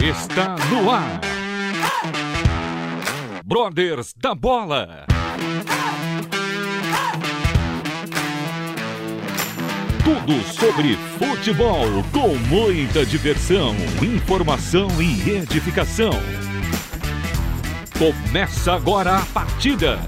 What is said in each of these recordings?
Está no ar. Brothers da Bola. Tudo sobre futebol com muita diversão, informação e edificação. Começa agora a partida.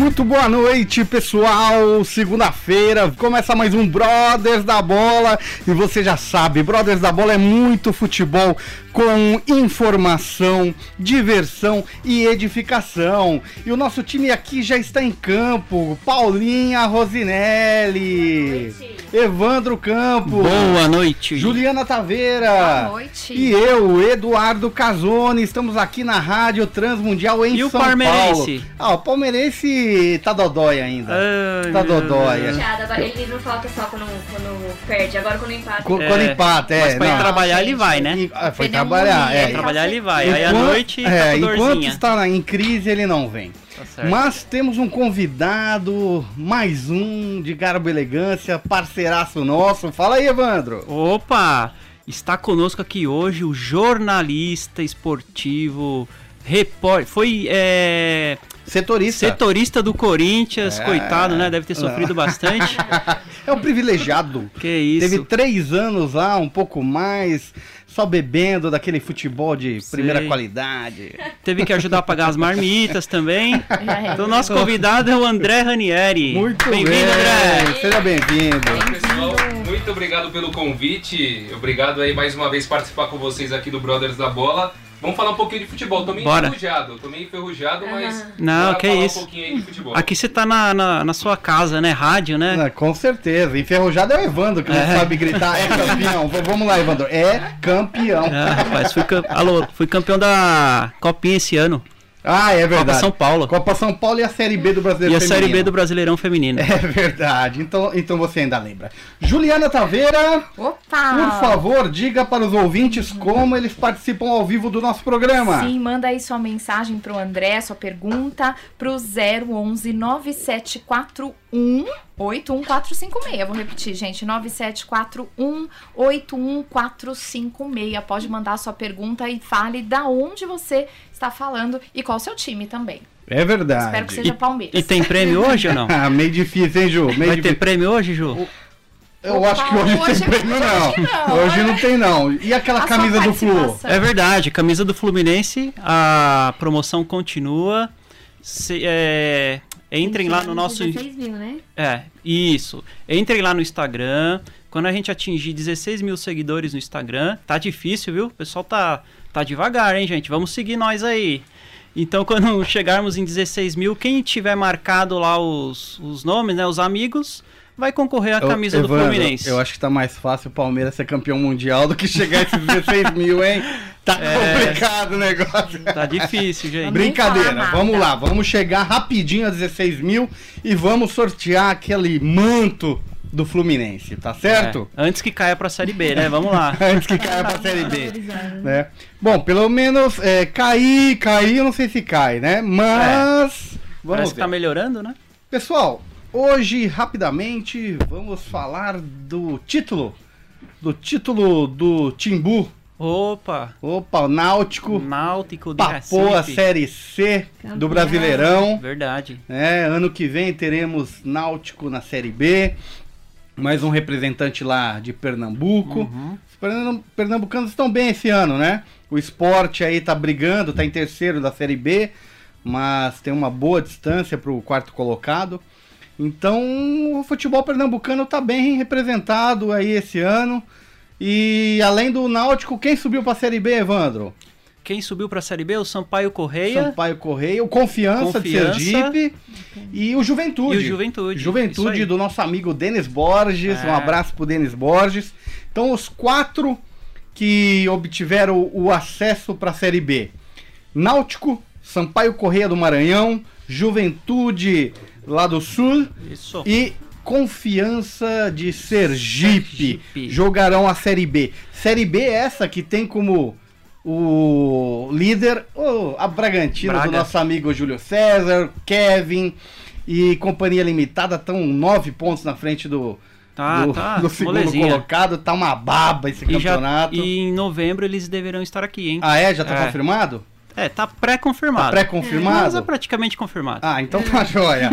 Muito boa noite, pessoal. Segunda-feira começa mais um Brothers da Bola. E você já sabe, Brothers da Bola é muito futebol com informação, diversão e edificação. E o nosso time aqui já está em campo. Paulinha Rosinelli, Evandro Campos, Boa noite. Juliana Taveira. Boa noite. E eu, Eduardo Casoni, estamos aqui na Rádio Transmundial em E o São palmeirense? Paulo. Ah, o palmeirense tá dodói ainda. Ai, Tá dodói. Ele não falta só quando, quando perde, agora quando empata. Co- É, Quando empata, é. Mas pra ir não. trabalhar ele vai, né? E- ah, foi trabalhar, é. ele Trabalhar ele vai. Aí à Enquanto- noite tá é, com enquanto está na- em crise, ele não vem. Tá certo. Mas temos um convidado, mais um de garbo elegância, parceiraço nosso. Fala aí, Evandro. Opa! Está conosco aqui hoje o jornalista esportivo, repórter, foi é, Setorista. setorista do Corinthians, É. coitado, né? Deve ter sofrido bastante. É um privilegiado. que isso. Teve três anos lá, um pouco mais, só bebendo daquele futebol de Sei. primeira qualidade. Teve que ajudar a pagar as marmitas também. Então, nosso convidado é o André Ranieri. Muito Bem-vindo, bem. André. Seja bem-vindo. Pessoal, muito obrigado pelo convite. Obrigado aí mais uma vez participar com vocês aqui do Brothers da Bola. Vamos falar um pouquinho de futebol. Tô meio Bora. enferrujado, tô meio enferrujado, mas. Não, bora que falar isso. um pouquinho aí de futebol. Aqui você tá na, na, na sua casa, né? Rádio, né? Ah, com certeza. Enferrujado é o Evandro, que não É. sabe gritar. É campeão. Vamos lá, Evandro. É campeão. Ah, rapaz, fui, cam- Alô, fui campeão da Copinha esse ano. Ah, é verdade. Copa São Paulo. Copa São Paulo e a Série B do Brasileiro E a Série B Feminino. do Brasileirão Feminino. É verdade. Então, então você ainda lembra. Juliana Taveira, Opa! por favor, diga para os ouvintes como eles participam ao vivo do nosso programa. Sim, manda aí sua mensagem pro André, sua pergunta pro 011 9741 81456. Vou repetir, gente. 9741 81456. Pode mandar sua pergunta e fale da onde você está falando e qual o seu time também. É verdade. Espero que seja Palmeiras. E tem prêmio hoje ou não? Ah, meio difícil, hein, Ju? Meio Vai ter difícil. prêmio hoje, Ju? Eu Opa, acho que hoje, hoje- tem prêmio, hoje não. não, Hoje não tem, não. E aquela A camisa do Flu? É verdade, camisa do Fluminense, a promoção continua. Se- é, entrem lá no nosso. 16 mil, né? É, isso. Entrem lá no Instagram. Quando a gente atingir 16 mil seguidores no Instagram, tá difícil, viu? O pessoal tá, tá devagar, hein, gente? Vamos seguir nós aí. Então, quando chegarmos em 16 mil, quem tiver marcado lá os, os nomes, né? Os amigos, vai concorrer à camisa do Evandro, Fluminense. Eu acho que tá mais fácil o Palmeiras ser campeão mundial do que chegar a esses 16 mil, hein? Tá É. complicado o negócio. Tá difícil, gente. Brincadeira, vamos lá, vamos chegar rapidinho a 16 mil e vamos sortear aquele manto do Fluminense, tá certo? É, antes que caia pra Série B, né? Vamos lá. Antes que caia pra Série B. Né? Bom, pelo menos é, cair, cair, eu não sei se cai, né? Mas. Vamos Parece que ver. tá melhorando, né? Pessoal, hoje, rapidamente, vamos falar do título. Do título do Timbu. Opa! Opa, o Náutico Náutico de papou a. Série C do Campeão. Brasileirão. Verdade. É, ano que vem teremos Náutico na Série B. Mais um representante lá de Pernambuco. Uhum. Os pernam- pernambucanos estão bem esse ano, né? O esporte aí tá brigando, tá em terceiro da Série B, mas tem uma boa distância pro quarto colocado. Então, o futebol pernambucano tá bem representado aí esse ano. E além do Náutico, quem subiu pra Série B, Evandro? Quem subiu pra Série B? O Sampaio Correia Sampaio Correia, o Confiança, Confiança. de Sergipe e o Juventude. e o Juventude. Juventude do nosso amigo Denis Borges. É. Um abraço pro Denis Borges. Então, os quatro que obtiveram o acesso para a Série B: Náutico, Sampaio Correia do Maranhão, Juventude lá do Sul Isso. e Confiança de Sergipe, Sergipe. jogarão a Série B. Série B é essa que tem como o líder o, a Bragantina Braga. do nosso amigo Júlio César, Kevin e Companhia Limitada estão nove pontos na frente do, Tá, do, tá. do segundo molezinha. colocado. Tá uma baba esse E, já, campeonato. e em novembro eles deverão estar aqui, hein? Ah, é? Já tá É. confirmado? É, tá pré-confirmado. Tá pré-confirmado? Mas é praticamente confirmado. Ah, então tá joia.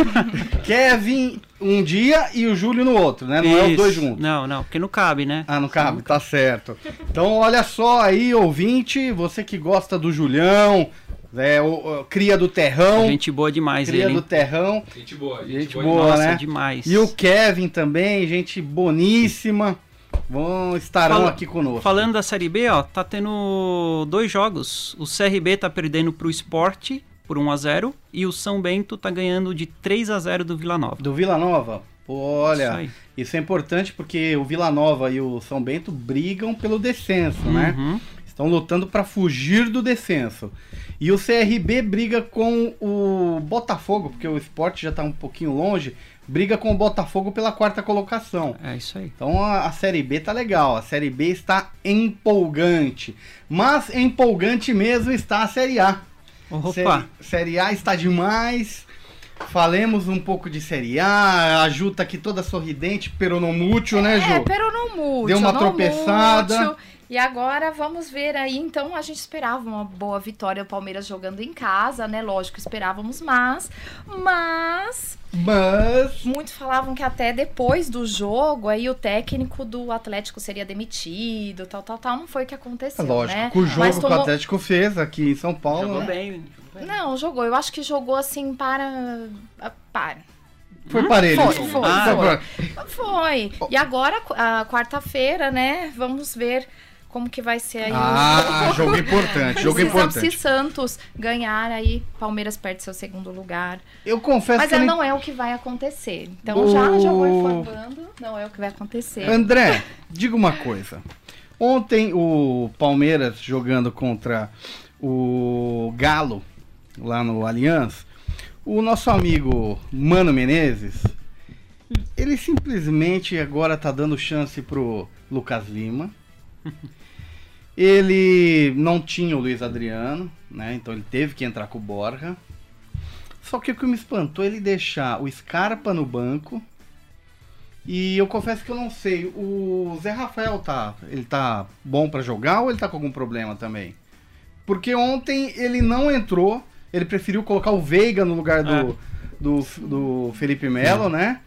Kevin um dia e o Júlio no outro, né? Não é os Isso. dois juntos. Não, não, porque não cabe, né? Ah, não cabe, tá certo. Então, olha só aí, ouvinte, você que gosta do Julião, é, o, o- cria do terrão, Gente boa demais cria ele. do terrão, Gente boa, gente, Gente boa. boa. Nossa, né? demais. e o Kevin também, gente boníssima, vão estarão Fala- aqui conosco. Falando da Série B, ó, tá tendo dois jogos. O CRB tá perdendo pro Sport por 1 a 0 e o São Bento tá ganhando de 3 a 0 do Vila Nova. Do Vila Nova, Isso olha, aí. isso é importante porque o Vila Nova e o São Bento brigam pelo descenso, né? Uhum. Estão lutando para fugir do descenso. E o CRB briga com o Botafogo, porque o esporte já está um pouquinho longe, briga com o Botafogo pela quarta colocação. É isso aí. Então a, a Série B tá legal, a Série B está empolgante. Mas empolgante mesmo está a Série A. Opa, Série, série A está demais. Falemos um pouco de Série A. A Ju tá aqui toda sorridente, peronomútil, né, Ju? É, pero não mútil. Deu uma não tropeçada. mútil. E agora vamos ver aí, então a gente esperava uma boa vitória, o Palmeiras jogando em casa, né? Lógico, esperávamos mais, mas Mas muitos falavam que até depois do jogo aí o técnico do Atlético seria demitido, tal, tal, tal. Não foi o que é aconteceu, lógico, né? que o jogo Mas que o tomou- Atlético fez aqui em São Paulo. jogou né? bem. Não, jogou. Eu acho que jogou assim para. Para. Foi parelho. Foi, foi, Ah, foi. Foi. E agora, a quarta-feira, né? Vamos ver como que vai ser aí Ah, o jogo importante, jogo Precisamos importante. Se Santos ganhar, aí Palmeiras perde seu segundo lugar. Eu confesso Mas que é, não- não é o que vai acontecer. Então O- já, já vou informando, não é o que vai acontecer. André, diga uma coisa. Ontem o Palmeiras jogando contra o Galo lá no Allianz, o nosso amigo Mano Menezes, ele simplesmente agora tá dando chance pro Lucas Lima. Ele não tinha o Luiz Adriano, né? Então ele teve que entrar com o Borja. Só que o que me espantou é ele deixar o Scarpa no banco. E eu confesso que eu não sei, o Zé Rafael tá, ele tá bom pra jogar ou ele tá com algum problema também? Porque ontem ele não entrou, ele preferiu colocar o Veiga no lugar do, É. do, do Felipe Melo, né?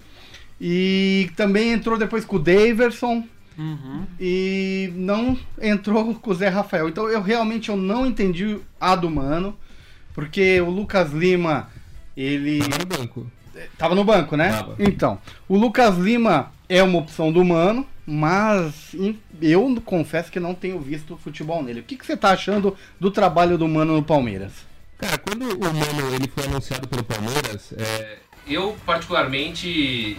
E também entrou depois com o Daverson Uhum. e não entrou com o Zé Rafael. Então eu realmente eu não entendi a do Mano, porque o Lucas Lima, ele Tava no banco. Tava no banco, né? Tava. Então, o Lucas Lima é uma opção do Mano, mas eu confesso que não tenho visto futebol nele. O que, que você tá achando do trabalho do Mano no Palmeiras? Cara, quando o Mano ele foi anunciado pelo Palmeiras, é, Eu, particularmente,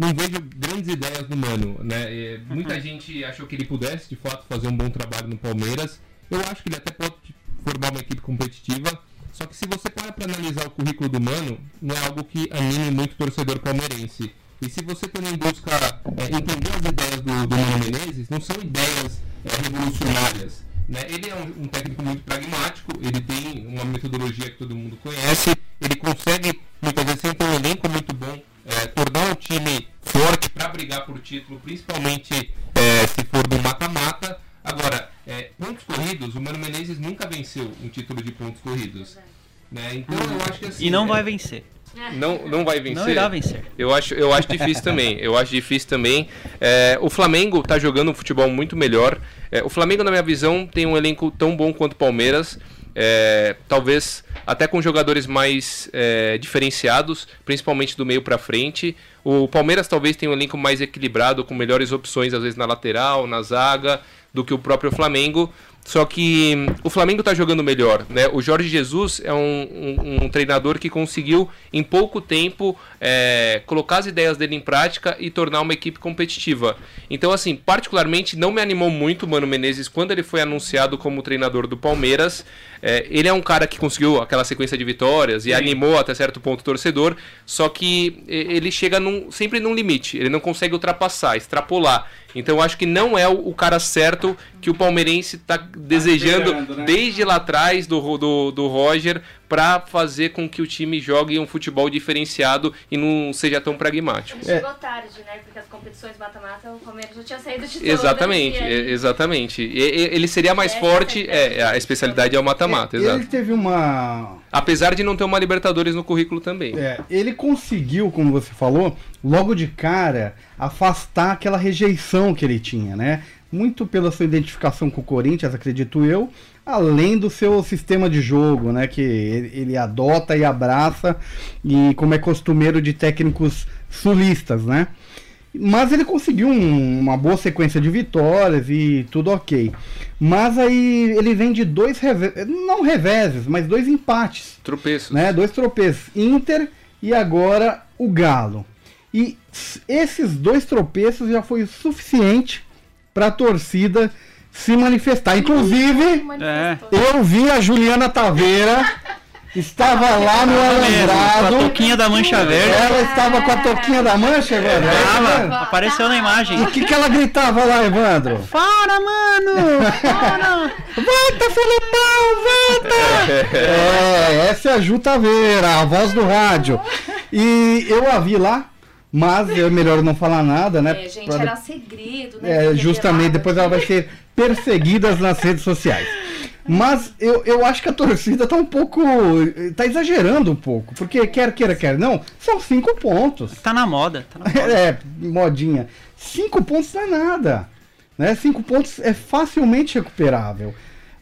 não vejo grandes ideias no Mano, né? Muita gente achou que ele pudesse, de fato, fazer um bom trabalho no Palmeiras. Eu acho que ele até pode formar uma equipe competitiva. Só que se você para para analisar o currículo do Mano, não é algo que anime muito o torcedor palmeirense. E se você também busca é, entender as ideias do, do Mano Menezes, não são ideias é, revolucionárias. Né? Ele é um, um técnico muito pragmático, ele tem uma metodologia que todo mundo conhece, ele consegue, muitas vezes, sem ter um elenco muito bom, é, tornar um time forte para brigar por título, principalmente é, se for no mata-mata. Agora, é, pontos corridos, o Mano Menezes nunca venceu um título de pontos corridos. Né? Então eu acho que assim. E não é, vai vencer. não, não vai vencer. Não irá vencer. Eu acho, eu acho difícil também. Eu acho difícil também. É, o Flamengo tá jogando um futebol muito melhor. É, o Flamengo, na minha visão, tem um elenco tão bom quanto o Palmeiras. É, talvez até com jogadores mais é, diferenciados, principalmente do meio para frente. O Palmeiras talvez tenha um elenco mais equilibrado, com melhores opções, às vezes na lateral, na zaga, do que o próprio Flamengo. Só que hum, o Flamengo está jogando melhor, né? O Jorge Jesus é um, um- um treinador que conseguiu em pouco tempo é, colocar as ideias dele em prática e tornar uma equipe competitiva. Então, assim, particularmente não me animou muito o Mano Menezes quando ele foi anunciado como treinador do Palmeiras. É, ele é um cara que conseguiu aquela sequência de vitórias e animou até certo ponto o torcedor, só que ele chega num- sempre num limite, ele não consegue ultrapassar, extrapolar. Então eu acho que não é o, o cara certo que o palmeirense está desejando esperando, né? desde lá atrás do, do, do Roger para fazer com que o time jogue um futebol diferenciado e não seja tão pragmático. Ele chegou tarde, né? Porque as competições mata-mata, o Palmeiras já tinha saído de todas. Exatamente, aí- e- exatamente. E- e- ele seria mais Essa forte, é a é, a especialidade é o mata-mata, ele exato. teve uma Apesar de não ter uma Libertadores no currículo também. É, ele conseguiu, como você falou, logo de cara, afastar aquela rejeição que ele tinha, né? Muito pela sua identificação com o Corinthians, acredito eu, além do seu sistema de jogo, né? Que ele, adota e abraça, e como é costumeiro de técnicos sulistas, né? Mas ele conseguiu um- uma boa sequência de vitórias e tudo ok. Mas aí ele vem de dois reveses, não reveses, mas dois empates Tropeços. né? Dois tropeços, Inter e agora o Galo. E esses dois tropeços já foi o suficiente para a torcida se manifestar. Inclusive, eu vi a Juliana Taveira, estava lá no Mesmo, com a Alambrado. touquinha da mancha verde. Ela estava com a toquinha da mancha, Evandro. É isso mesmo? Tava, apareceu na imagem. E o que, que ela gritava lá, Evandro? Fora, mano! Fora! Volta, Filipão, volta! É, essa é a Ju Taveira, a voz do rádio. E eu a vi lá, mas é melhor não falar nada, né? É, gente, Pra- era segredo, né? É, justamente, depois ela vai ser perseguida nas redes sociais. Mas eu, eu acho que a torcida tá um pouco. tá exagerando um pouco. Porque quer queira, quer não, são cinco pontos. Tá na moda. Tá na moda. É, modinha. Cinco pontos não é nada. Né? Cinco pontos é facilmente recuperável.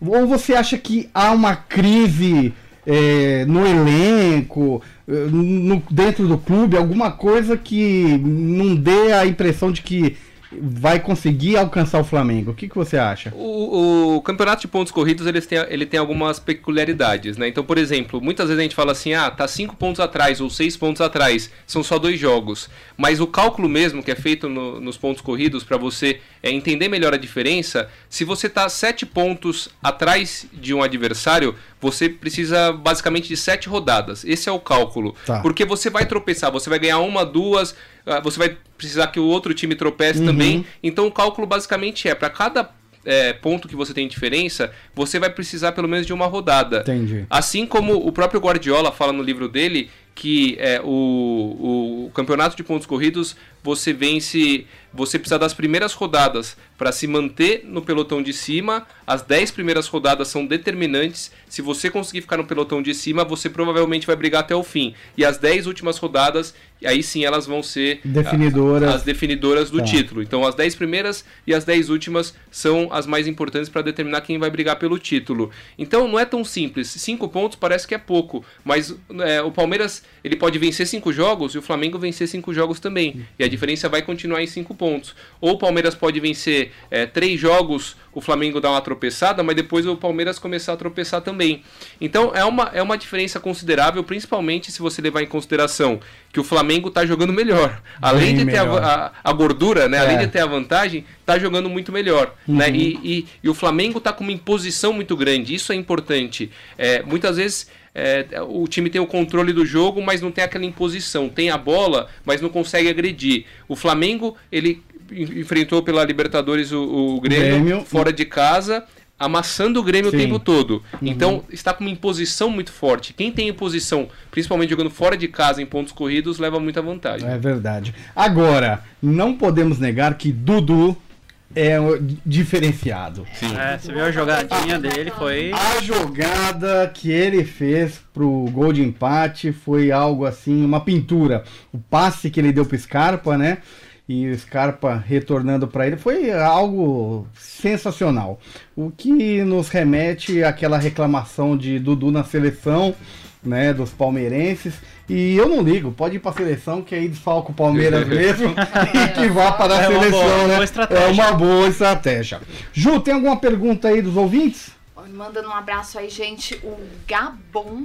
Ou você acha que há uma crise é, no elenco, eh, no- dentro do clube, alguma coisa que não dê a impressão de que vai conseguir alcançar o Flamengo? O que, que você acha? O, o campeonato de pontos corridos eles têm, ele tem algumas peculiaridades, né? Então, por exemplo, muitas vezes a gente fala assim, ah, tá cinco pontos atrás ou seis pontos atrás, são só dois jogos. Mas o cálculo mesmo que é feito no- nos pontos corridos para você é, entender melhor a diferença, se você tá sete pontos atrás de um adversário, você precisa basicamente de sete rodadas. Esse é o cálculo. Tá. Porque você vai tropeçar, você vai ganhar uma, duas, você vai precisar que o outro time tropece também. Então o cálculo basicamente é para cada é, ponto que você tem diferença, você vai precisar pelo menos de uma rodada. Entendi. Assim como o próprio Guardiola fala no livro dele que é, o, o campeonato de pontos corridos você vence, você precisa das primeiras rodadas para se manter no pelotão de cima. As 10 primeiras rodadas são determinantes. Se você conseguir ficar no pelotão de cima, você provavelmente vai brigar até o fim. E as 10 últimas rodadas, aí sim elas vão ser Definidoras. a- as definidoras do Tá. título. Então as 10 primeiras e as 10 últimas são as mais importantes para determinar quem vai brigar pelo título. Então não é tão simples. Cinco pontos parece que é pouco, mas é, o Palmeiras ele pode vencer cinco jogos e o Flamengo vencer cinco jogos também. E a diferença vai continuar em cinco pontos. Ou o Palmeiras pode vencer é, três jogos, o Flamengo dá uma tropeçada, mas depois o Palmeiras começar a tropeçar também. Então é uma, é uma diferença considerável, principalmente se você levar em consideração que o Flamengo está jogando melhor. Além Bem de ter a, a- a gordura, né? É. Uhum. Além de ter a vantagem, tá jogando muito melhor. Né? E, e- e o Flamengo tá com uma imposição muito grande. Isso é importante. É, muitas vezes é, o time tem o controle do jogo, mas não tem aquela imposição. Tem a bola, mas não consegue agredir. O Flamengo, ele en- enfrentou pela Libertadores o, o Grêmio, Grêmio. fora de casa. Amassando o Grêmio Sim. Uhum. o tempo todo. Então, está com uma imposição muito forte. Quem tem imposição, principalmente jogando fora de casa em pontos corridos, leva muita vantagem. É verdade. Agora, não podemos negar que Dudu é diferenciado. É, você viu a jogadinha dele, foi. A jogada que ele fez pro gol de empate foi algo assim, uma pintura. O passe que ele deu pro Scarpa, né? E o Scarpa retornando para ele foi algo sensacional. O que nos remete àquela reclamação de Dudu na seleção, né, dos palmeirenses. E eu não ligo, pode ir pra seleção que aí desfalca o Palmeiras mesmo e que vá para a É uma seleção, boa- né? boa. É uma boa estratégia. Ju, tem alguma pergunta aí dos ouvintes? Mandando um abraço aí, gente. O Gabon.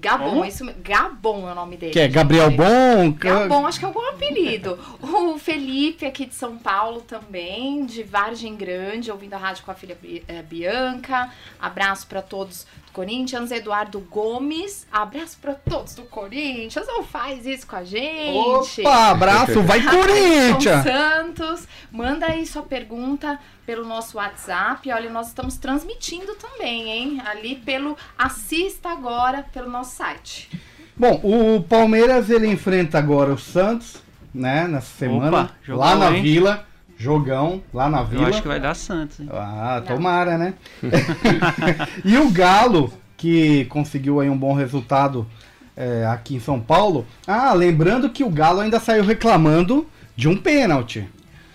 Gabon, Como? isso. Gabon é o nome dele. Que é Gabriel Bom? Gabon, acho que é algum apelido. O Felipe, aqui de São Paulo também, de Vargem Grande, ouvindo a rádio com a filha eh, Bianca. Abraço pra todos do Corinthians. Eduardo Gomes, abraço pra todos do Corinthians. Não faz isso com a gente. Opa, abraço, vai Corinthians! Santos, manda aí sua pergunta pelo nosso WhatsApp. Olha, nós estamos transmitindo também, hein? Ali pelo Assista Agora, pelo nosso site. Bom, o Palmeiras ele enfrenta agora o Santos, né, nessa semana, Opa, lá na hein? Vila, jogão, lá na Eu Vila. acho que vai dar Santos, hein? Ah, tomara, né? e o Galo, que conseguiu aí um bom resultado é, aqui em São Paulo. Ah, lembrando que o Galo ainda saiu reclamando de um pênalti,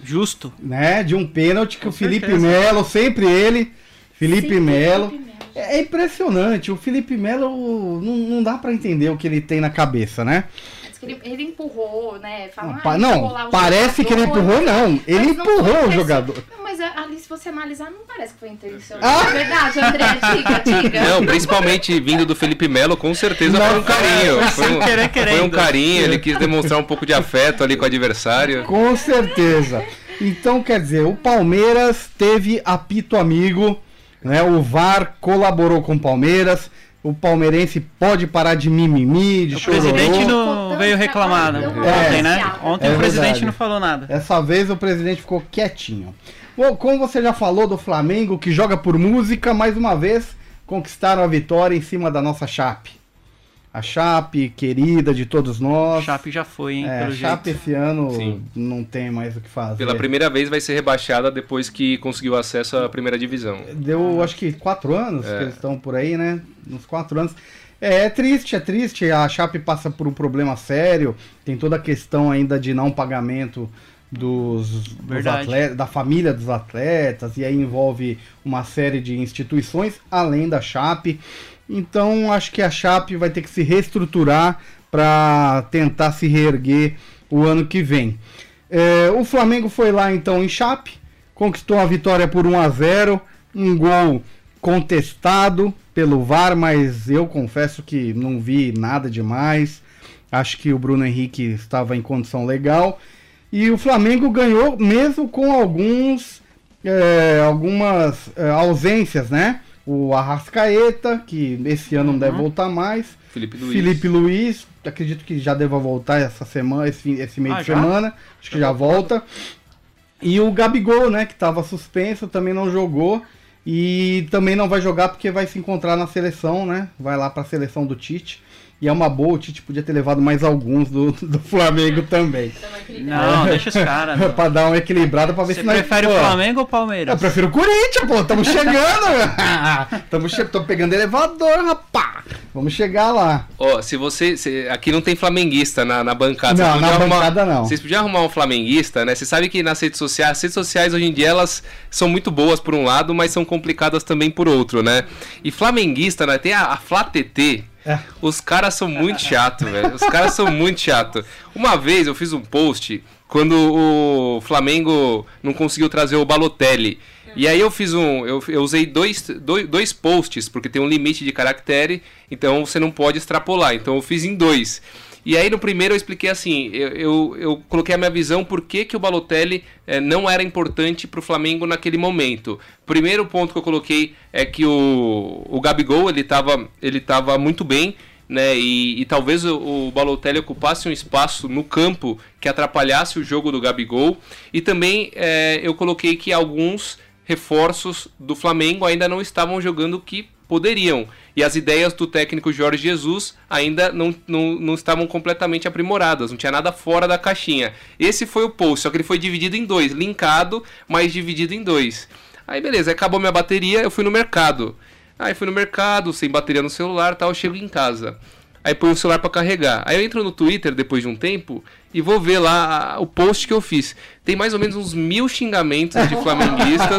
Justo. né? De um pênalti que Com o Felipe certeza. Melo, sempre ele, Felipe Sempre Melo. Felipe Melo. É é impressionante, o Felipe Melo não, não dá pra entender o que ele tem na cabeça, né? Diz que Ele, ele empurrou, né? Fala, Não, ah, não, parece que ele empurrou, não. Ele não empurrou foi o jogador. Não, mas ali, se você analisar, não parece que foi intencional. Ah! É verdade, André, diga, diga. Não, principalmente vindo do Felipe Melo, com certeza foi um carinho. Foi um, querer, foi um carinho, ele quis demonstrar um pouco de afeto ali com o adversário. Com certeza. Então, quer dizer, o Palmeiras teve apito amigo, né? O VAR colaborou com o Palmeiras. O palmeirense pode parar de mimimi, de O chororô. presidente não veio reclamar não. deu ontem, né? Ontem É o presidente verdade. não falou nada. Dessa vez o presidente ficou quietinho. Bom, como você já falou do Flamengo, que joga por música, mais uma vez conquistaram a vitória em cima da nossa Chape. A Chape, querida de todos nós. Chape já foi, hein? É, a Chape jeito. esse ano Sim. não tem mais o que fazer. Pela primeira vez vai ser rebaixada depois que conseguiu acesso à primeira divisão. Deu, acho que quatro anos É. que eles estão por aí, né? Uns quatro anos. É, é triste, é triste. A Chape passa por um problema sério. Tem toda a questão ainda de não pagamento dos, dos atletas, da família dos atletas. E aí envolve uma série de instituições, além da Chape. Então acho que a Chape vai ter que se reestruturar para tentar se reerguer o ano que vem. É, o Flamengo foi lá então em Chape, conquistou a vitória por 1 a 0 um gol contestado pelo VAR, mas eu confesso que não vi nada demais. Acho que o Bruno Henrique estava em condição legal. E o Flamengo ganhou mesmo com alguns é, algumas é, ausências, né? O Arrascaeta, que esse ano não deve voltar mais. Felipe Luiz. Felipe Luiz, acredito que já deva voltar essa semana, esse, esse meio Ah, de já? semana. Acho que já volta. E o Gabigol, né, que estava suspenso, também não jogou. E também não vai jogar porque vai se encontrar na seleção, né? Vai lá para a seleção do Tite. E é uma boa, o Tite podia ter levado mais alguns do, do Flamengo também. Não, deixa os caras. pra dar uma equilibrada pra ver Você se nós- prefere o pô, Flamengo ou o Palmeiras? Eu prefiro o Corinthians, pô. Tamo chegando. Tamo che tô pegando elevador, rapá. Vamos chegar lá. Ó, se você. se- aqui não tem flamenguista na, na bancada. Não, na podiam bancada não. Vocês podiam arrumar um flamenguista, né? Você sabe que nas redes sociais, as redes sociais hoje em dia elas são muito boas por um lado, mas são complicadas também por outro, né? E flamenguista, né? Tem a, a Flá TT. É. Os caras são muito chatos, velho. Os caras são muito chatos. Uma vez eu fiz um post quando o Flamengo não conseguiu trazer o Balotelli. E aí eu fiz um. Eu, eu usei dois, dois, dois posts, porque tem um limite de caractere, então você não pode extrapolar. Então eu fiz em dois. E aí no primeiro eu expliquei assim, eu, eu, eu coloquei a minha visão por que, que o Balotelli eh, não era importante para o Flamengo naquele momento. Primeiro ponto que eu coloquei é que o, o Gabigol ele estava ele tava muito bem, né? E, e talvez o, o Balotelli ocupasse um espaço no campo que atrapalhasse o jogo do Gabigol. E também eh, eu coloquei que alguns reforços do Flamengo ainda não estavam jogando que poderiam. E as ideias do técnico Jorge Jesus ainda não, não, não estavam completamente aprimoradas, não tinha nada fora da caixinha. Esse foi o post, só que ele foi dividido em dois, linkado, mas dividido em dois. Aí beleza, acabou minha bateria, eu fui no mercado. Aí fui no mercado, sem bateria no celular tal, chego em casa. Aí põe o celular para carregar. Aí eu entro no Twitter depois de um tempo e vou ver lá a- o post que eu fiz. Tem mais ou menos uns mil xingamentos de flamenguistas.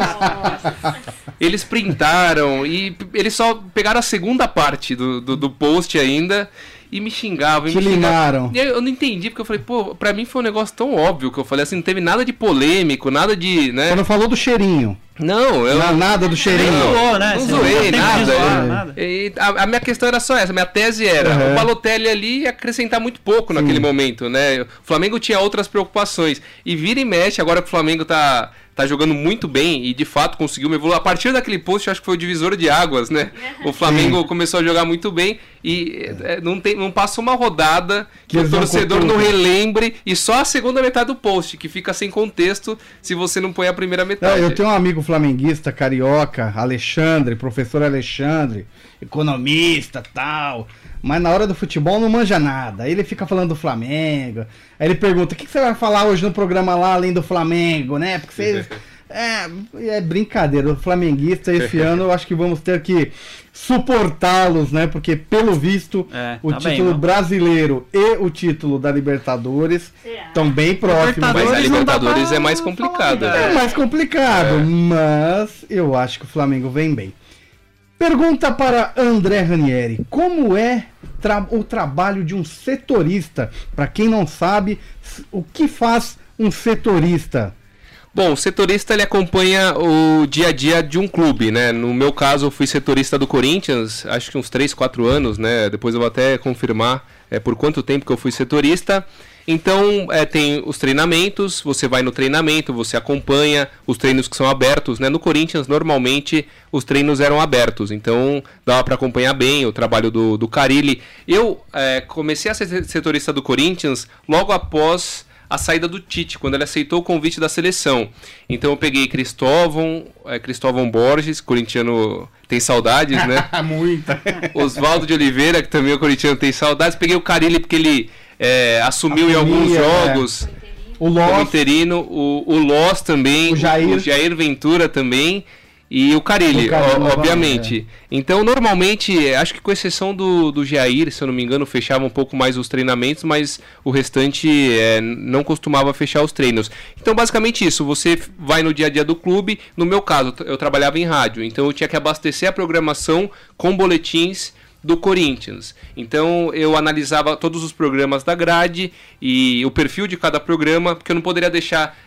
Eles printaram e eles só pegaram a segunda parte do, do, do post ainda e me xingavam. e Te me limaram. E aí eu não entendi, porque eu falei, pô, pra mim foi um negócio tão óbvio que eu falei assim, não teve nada de polêmico, nada de, né? Quando falou do cheirinho. Não, eu. Na- nada do cheirinho. Não, zoou, né? Não zoei, nada. zoar, É. nada. E a, a minha questão era só essa, minha tese era, Uhum. o Balotelli ali ia acrescentar muito pouco naquele momento, né? O Flamengo tinha outras preocupações. E vira e mexe, agora que o Flamengo tá, tá jogando muito bem e de fato conseguiu uma evolução. A partir daquele post, acho que foi o divisor de águas, né? O Flamengo começou a jogar muito bem e é, não, tem, não passa uma rodada que Que o não torcedor não conturbam. relembre e só a segunda metade do post, que fica sem contexto se você não põe a primeira metade. É, eu tenho um amigo flamenguista, carioca, Alexandre, professor Alexandre, economista tal. Mas na hora do futebol não manja nada. Aí ele fica falando do Flamengo. Aí ele pergunta: o que que você vai falar hoje no programa lá além do Flamengo, né? Porque vocês. É, é brincadeira. O flamenguista esse ano eu acho que vamos ter que suportá-los, né? Porque pelo visto É, o tá bem, título mano. brasileiro e o título da Libertadores estão bem próximos. Mas a Libertadores pra é mais complicada. É mais complicado, É. mas eu acho que o Flamengo vem bem. Pergunta para André Ranieri: Como é tra- o trabalho de um setorista? Para quem não sabe, o que faz um setorista? Bom, o setorista ele acompanha o dia a dia de um clube, né? No meu caso, eu fui setorista do Corinthians, acho que uns 3, 4 anos, né? Depois eu vou até confirmar é, por quanto tempo que eu fui setorista. Então, é, tem os treinamentos, você vai no treinamento, você acompanha os treinos que são abertos, né? No Corinthians, normalmente, os treinos eram abertos, então dava para acompanhar bem o trabalho do, do Carilli. Eu é, comecei a ser setorista do Corinthians logo após a saída do Tite, quando ele aceitou o convite da seleção. Então eu peguei Cristóvão, é, Cristóvão Borges, corintiano tem saudades, né? Muita. Oswaldo de Oliveira, que também o corintiano tem saudades. Peguei o Carilli porque ele é, assumiu em alguns é. jogos O como Loss, interino, o, o Loss também, O Jair. o Jair Ventura também. E o Carilli, O Carilli, o- é. obviamente. Então, normalmente, acho que com exceção do, do Jair, se eu não me engano, fechava um pouco mais os treinamentos, mas o restante é, não costumava fechar os treinos. Então, basicamente isso, você vai no dia a dia do clube. No meu caso, eu trabalhava em rádio, então eu tinha que abastecer a programação com boletins do Corinthians. Então eu analisava todos os programas da grade e o perfil de cada programa, porque eu não poderia deixar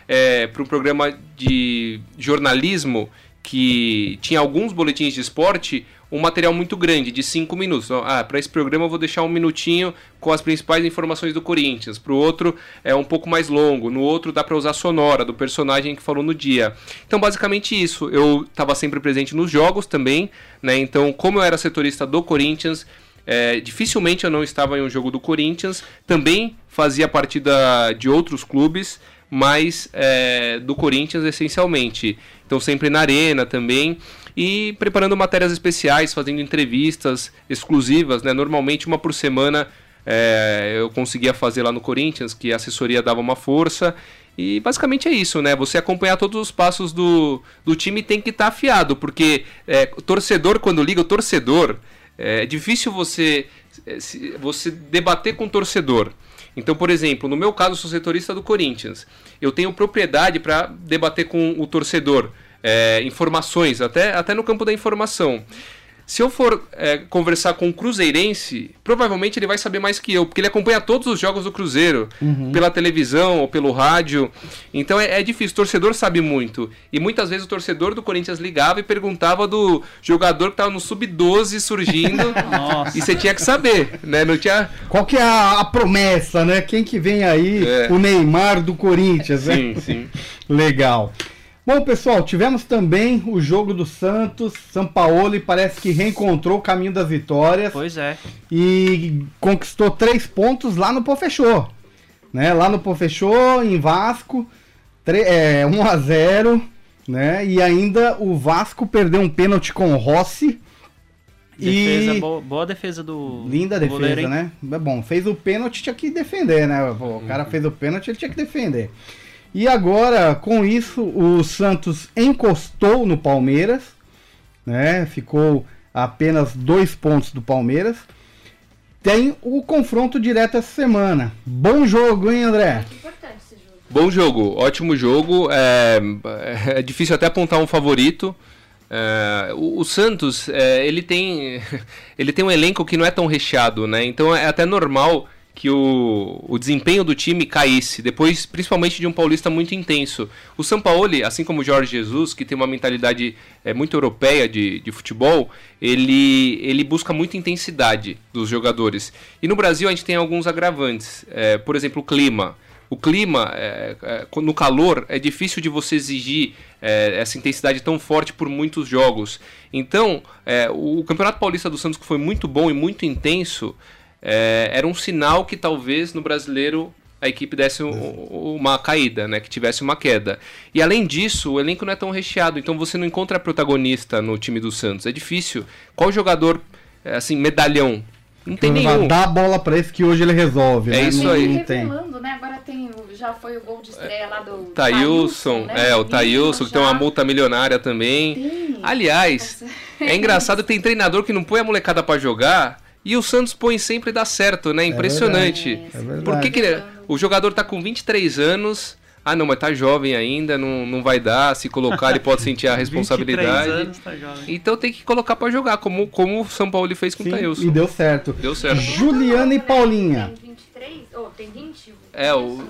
para um programa de jornalismo que tinha alguns boletins de esporte um material muito grande, de 5 minutos. Ah, para esse programa eu vou deixar um minutinho com as principais informações do Corinthians. Para o outro é um pouco mais longo. No outro dá para usar sonora do personagem que falou no dia. Então, basicamente isso. Eu estava sempre presente nos jogos também. Né? Então, como eu era setorista do Corinthians, é, dificilmente eu não estava em um jogo do Corinthians. Também fazia partida de outros clubes, mas é, do Corinthians essencialmente. Então sempre na arena também e preparando matérias especiais, fazendo entrevistas exclusivas, né? Normalmente uma por semana é, eu conseguia fazer lá no Corinthians, que a assessoria dava uma força. E basicamente é isso, né? Você acompanhar todos os passos do, do time tem que estar afiado, porque é, torcedor, quando liga, o torcedor, é difícil você, é, você debater com o torcedor. Então, por exemplo, no meu caso, sou setorista do Corinthians. Eu tenho propriedade para debater com o torcedor é, informações, até, até no campo da informação. Se eu for é, conversar com um cruzeirense, provavelmente ele vai saber mais que eu, porque ele acompanha todos os jogos do Cruzeiro, pela televisão ou pelo rádio. Então é, é difícil, o torcedor sabe muito. E muitas vezes o torcedor do Corinthians ligava e perguntava do jogador que estava no sub-12 surgindo. Nossa. e você tinha que saber, né? Não tinha. Qual que é a, a promessa, né? Quem que vem aí? É. O Neymar do Corinthians, né? Sim, sim. Legal. Bom, pessoal, tivemos também o jogo do Santos. São Paulo parece que reencontrou o caminho das vitórias Pois é. e conquistou três pontos lá no Pofechô. Né? Lá no Pofechô, em Vasco, é, 1 a 0 né? E ainda o Vasco perdeu um pênalti com o Rossi. Defesa, E- boa, boa defesa do. Linda do defesa, goleiro, né? É bom, fez o pênalti, tinha que defender, né? O cara fez o pênalti, ele tinha que defender. E agora, com isso, o Santos encostou no Palmeiras, né? Ficou apenas dois pontos do Palmeiras. Tem o confronto direto essa semana. Bom jogo, hein, André? Importante esse jogo. Bom jogo, ótimo jogo. É, é difícil até apontar um favorito. É, o, o Santos, é, ele tem ele tem um elenco que não é tão recheado, né? Então é até normal que o, o desempenho do time caísse, depois principalmente de um paulista muito intenso. O Sampaoli, assim como o Jorge Jesus, que tem uma mentalidade é, muito europeia de, de futebol, ele, ele busca muita intensidade dos jogadores. E no Brasil a gente tem alguns agravantes, é, por exemplo, o clima. O clima, é, é, no calor, é difícil de você exigir é, essa intensidade tão forte por muitos jogos. Então, o Campeonato Paulista do Santos, que foi muito bom e muito intenso, é, era um sinal que talvez no brasileiro a equipe desse um- uma caída, né? Que tivesse uma queda. E além disso, o elenco não é tão recheado, então você não encontra protagonista no time do Santos. É difícil. Qual jogador, é, assim, medalhão? Não tem Vai nenhum. dar a bola pra esse que hoje ele resolve, É né? isso não, aí. Não tem. revelando, né? Agora tem, já foi o gol de estreia lá do Taílson, né? é, o Taílson, que tem uma multa milionária também. Tem. Aliás, é engraçado que tem treinador que não põe a molecada pra jogar e o Santos põe sempre e dá certo, né? Impressionante. É verdade. Por que, que ele- o jogador tá com 23 anos? Ah, não, mas tá jovem ainda, não, não vai dar. Se colocar, ele pode sentir a 23 responsabilidade. anos, tá jovem. Então tem que colocar pra jogar, como, como o São Paulo fez com o Sim, Taílson. e deu certo. Deu certo. Juliana e Paulinha. Tem 23? Ou tem 20? É, o,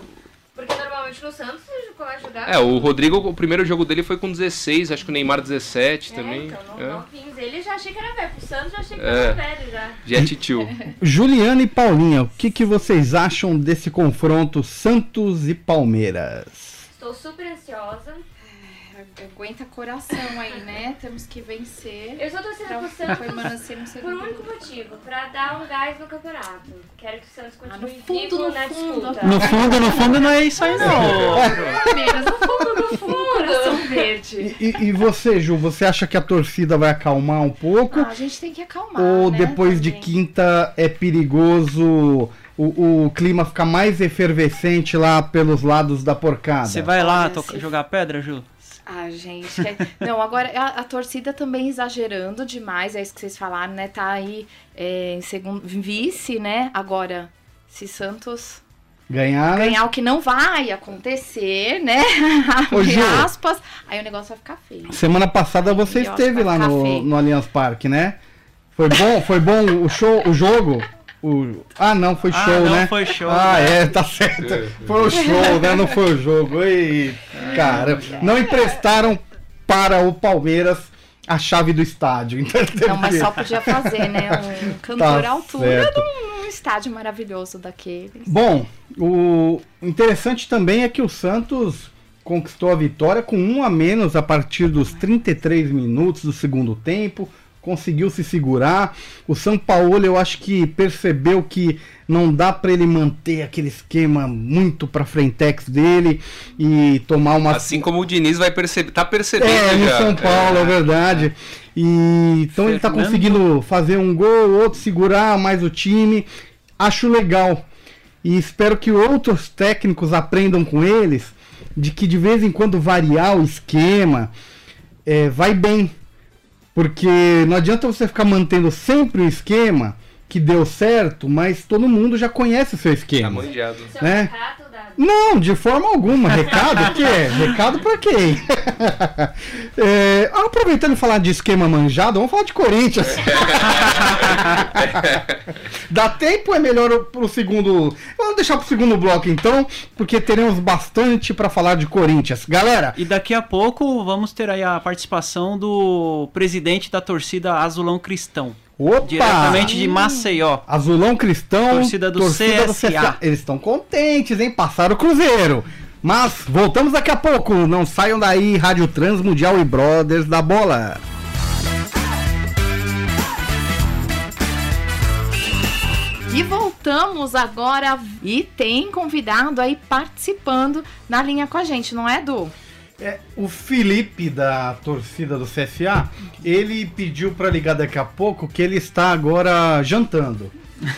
Porque normalmente no Santos você começa a jogar. é, o Rodrigo, o primeiro jogo dele foi com 16, acho que o Neymar 17 É, também. então, no, É. novinhos. Ele já achei que era velho. Pro Santos já achei que É. era velho já. Já é titio. Juliana e Paulinha, o que, que vocês acham desse confronto Santos e Palmeiras? Estou super ansiosa. Aguenta coração aí, né? Temos que vencer. Eu só torcendo Pra pro Santos permanecer no por um único motivo. Pra dar um gás no campeonato. Quero que o Santos Ah, continue no fundo, vivo no na fundo. disputa. No fundo, no fundo, não é isso aí, não. Palmeiras, no fundo, no fundo, verde. E, e- e você, Ju, você acha que a torcida vai acalmar um pouco? Ah, a gente tem que acalmar. ou né, depois de também. quinta é perigoso o, o clima ficar mais efervescente lá pelos lados da porcada? Você vai lá Olha, tocar- se- jogar pedra, Ju? Ah, gente. que- Não, agora a, a torcida também exagerando demais, é isso que vocês falaram, né? Tá aí é, em segundo vice, né? Agora, se Santos Ganhar, né? ganhar o que não vai acontecer, né? Ô, Ju. aspas, aí o negócio vai ficar feio. Semana passada você esteve lá no, feio. no Allianz Parque, né? Foi bom? Foi bom o show, o jogo? O... Ah, não, foi Ah, show, não, né? foi show, Ah, né? é, tá certo. Foi o show, né? Não foi o jogo. Ei, cara, não emprestaram para o Palmeiras a chave do estádio. Então Não, mas só podia fazer, né? Um cantor Tá à altura num, num estádio maravilhoso daqueles. Bom, o interessante também é que o Santos conquistou a vitória com um a menos a partir dos 33 minutos do segundo tempo, conseguiu se segurar. O São Paulo, eu acho que percebeu que não dá para ele manter aquele esquema muito para frentex dele e tomar uma Assim como o Diniz vai perceber, tá percebendo é, no já. São Paulo, é, É. verdade. E então ele tá conseguindo fazer um gol, outro segurar mais o time. Acho legal. E espero que outros técnicos aprendam com eles de que de vez em quando variar o esquema é, vai bem. Porque não adianta você ficar mantendo sempre o esquema que deu certo, mas todo mundo já conhece o seu Tá esquema. manjado. Seu né? Recado. Não, de forma alguma. Recado o quê? Recado pra quem? É, aproveitando e falar de esquema manjado, vamos falar de Corinthians. Dá tempo ou é melhor pro segundo. Vamos deixar pro segundo bloco então, porque teremos bastante pra falar de Corinthians. Galera, E daqui a pouco vamos ter aí a participação do presidente da torcida Azulão Cristão. Opa! Diretamente de Maceió. Azulão Cristão, Torcida do CSA. Eles estão contentes, hein? Passaram o Cruzeiro. Mas voltamos daqui a pouco. Não saiam daí, Rádio Trans Mundial e Brothers da Bola. E voltamos agora e tem convidado aí participando na linha com a gente, não é, Du? É, o Felipe da torcida do CSA, ele pediu pra ligar daqui a pouco que ele está agora jantando.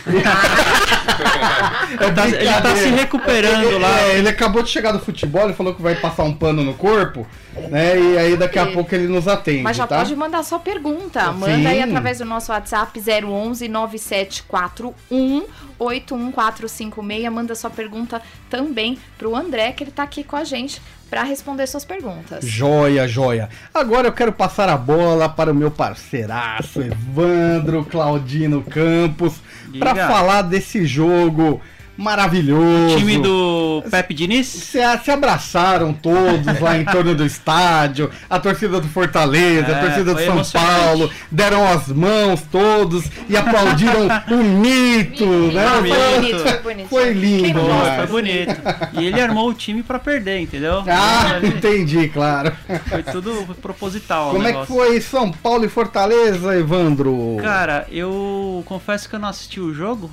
É Tá- ele tá se recuperando lá. É, ele acabou de chegar do futebol, ele falou que vai passar um pano no corpo, né? E aí daqui a pouco ele nos atende, Mas já tá? pode mandar sua pergunta. Sim. Manda aí através do nosso WhatsApp 011 9741 81456. Manda sua pergunta também pro André, que ele tá aqui com a gente para responder suas perguntas. Joia, joia. Agora eu quero passar a bola para o meu parceiraço, Evandro Claudino Campos, para falar desse jogo maravilhoso. Time do Pepe Diniz? Se, se abraçaram todos lá em torno do estádio, a torcida do Fortaleza, a É, torcida do foi São. Paulo, deram as mãos todos e aplaudiram o mito, né? Foi foi bonito. foi bonito. Foi lindo, Nossa. gosta foi bonito. E ele armou o time pra perder, entendeu? Ah, entendi, claro. Foi tudo proposital. o Como é que foi São Paulo e Fortaleza, Evandro? Cara, eu confesso que eu não assisti o jogo,